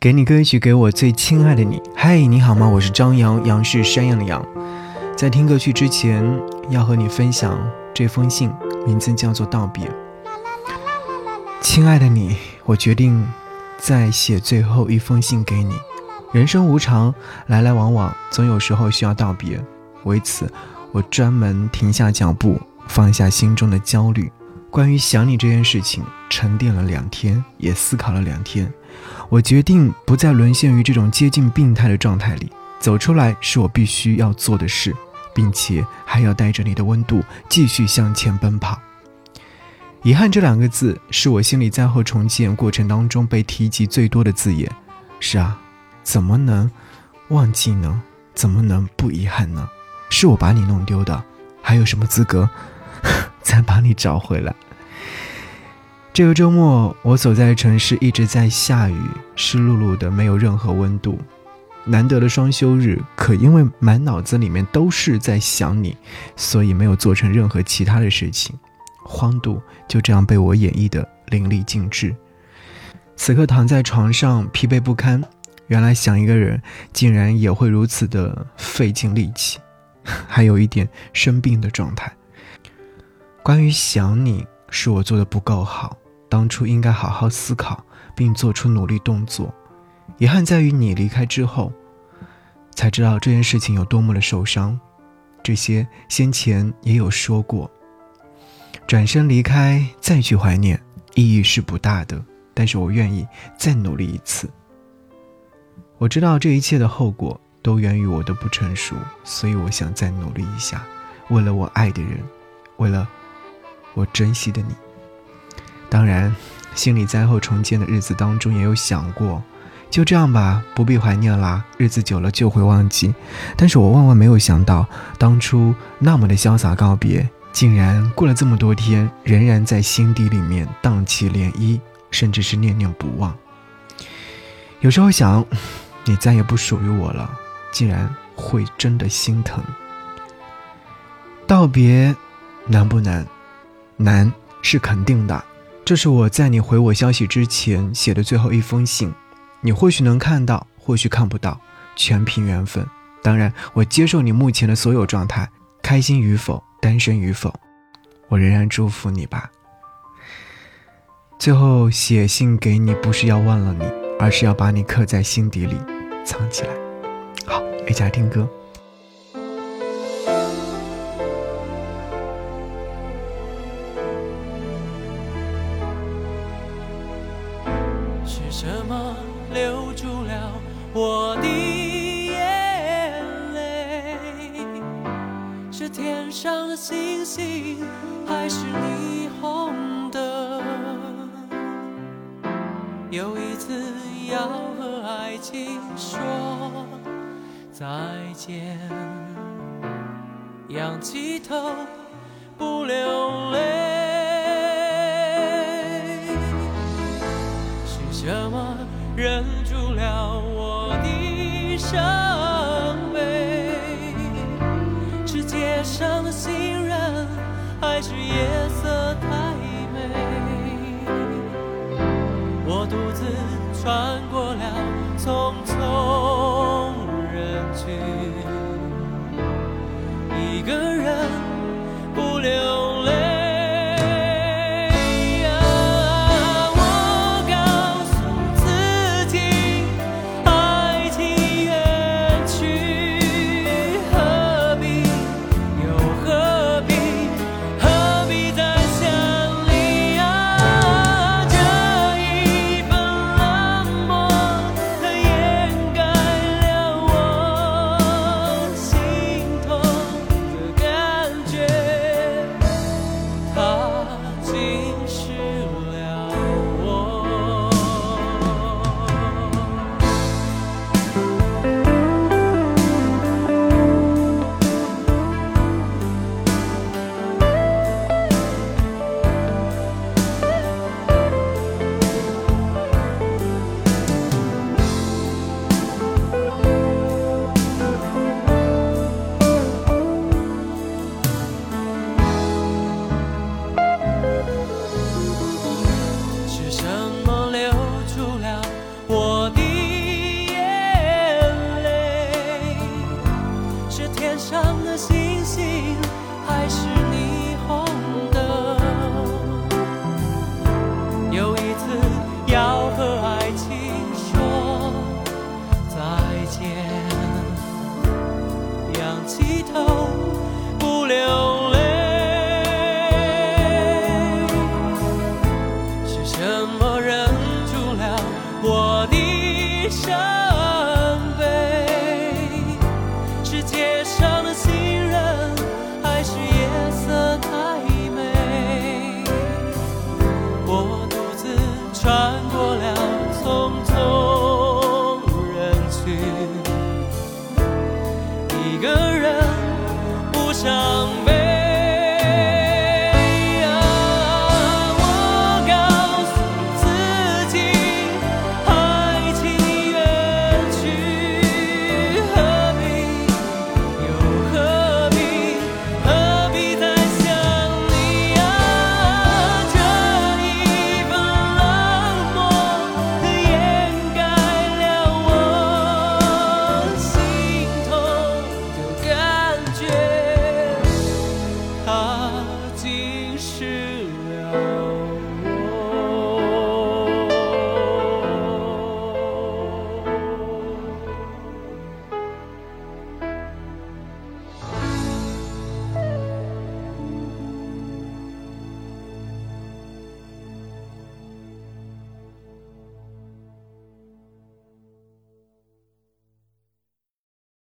给你歌曲，给我最亲爱的你。嗨，你好吗？我是张扬，杨是山羊的羊。在听歌曲之前，要和你分享这封信，名字叫做道别。亲爱的你，我决定再写最后一封信给你。人生无常，来来往往，总有时候需要道别。为此，我专门停下脚步，放下心中的焦虑。关于想你这件事情，沉淀了两天，也思考了两天。我决定不再沦陷于这种接近病态的状态里，走出来是我必须要做的事，并且还要带着你的温度继续向前奔跑。遗憾这两个字是我心理灾后重建过程当中被提及最多的字眼。是啊，怎么能忘记呢？怎么能不遗憾呢？是我把你弄丢的，还有什么资格 再把你找回来？这个周末，我所在的城市一直在下雨，湿漉漉的，没有任何温度。难得的双休日，可因为满脑子里面都是在想你，所以没有做成任何其他的事情。荒度就这样被我演绎的淋漓尽致。此刻躺在床上，疲惫不堪。原来想一个人，竟然也会如此的费尽力气，还有一点生病的状态。关于想你，是我做的不够好。当初应该好好思考，并做出努力动作。遗憾在于你离开之后，才知道这件事情有多么的受伤。这些先前也有说过。转身离开，再去怀念，意义是不大的。但是我愿意再努力一次。我知道这一切的后果都源于我的不成熟，所以我想再努力一下，为了我爱的人，为了我珍惜的你。当然，心理灾后重建的日子当中也有想过，就这样吧，不必怀念啦，日子久了就会忘记。但是我万万没有想到，当初那么的潇洒告别，竟然过了这么多天，仍然在心底里面荡起涟漪，甚至是念念不忘。有时候想，你再也不属于我了，竟然会真的心疼。道别难不难？难是肯定的。这是我在你回我消息之前写的最后一封信，你或许能看到，或许看不到，全凭缘分。当然，我接受你目前的所有状态，开心与否，单身与否，我仍然祝福你吧。最后写信给你，不是要忘了你，而是要把你刻在心底里，藏起来。好，一起来听歌。什么留住了我的眼泪？是天上的星星，还是霓虹灯？有一次要和爱情说再见，仰起头不流忍住了我的伤悲？是街上的行人，还是夜色起头。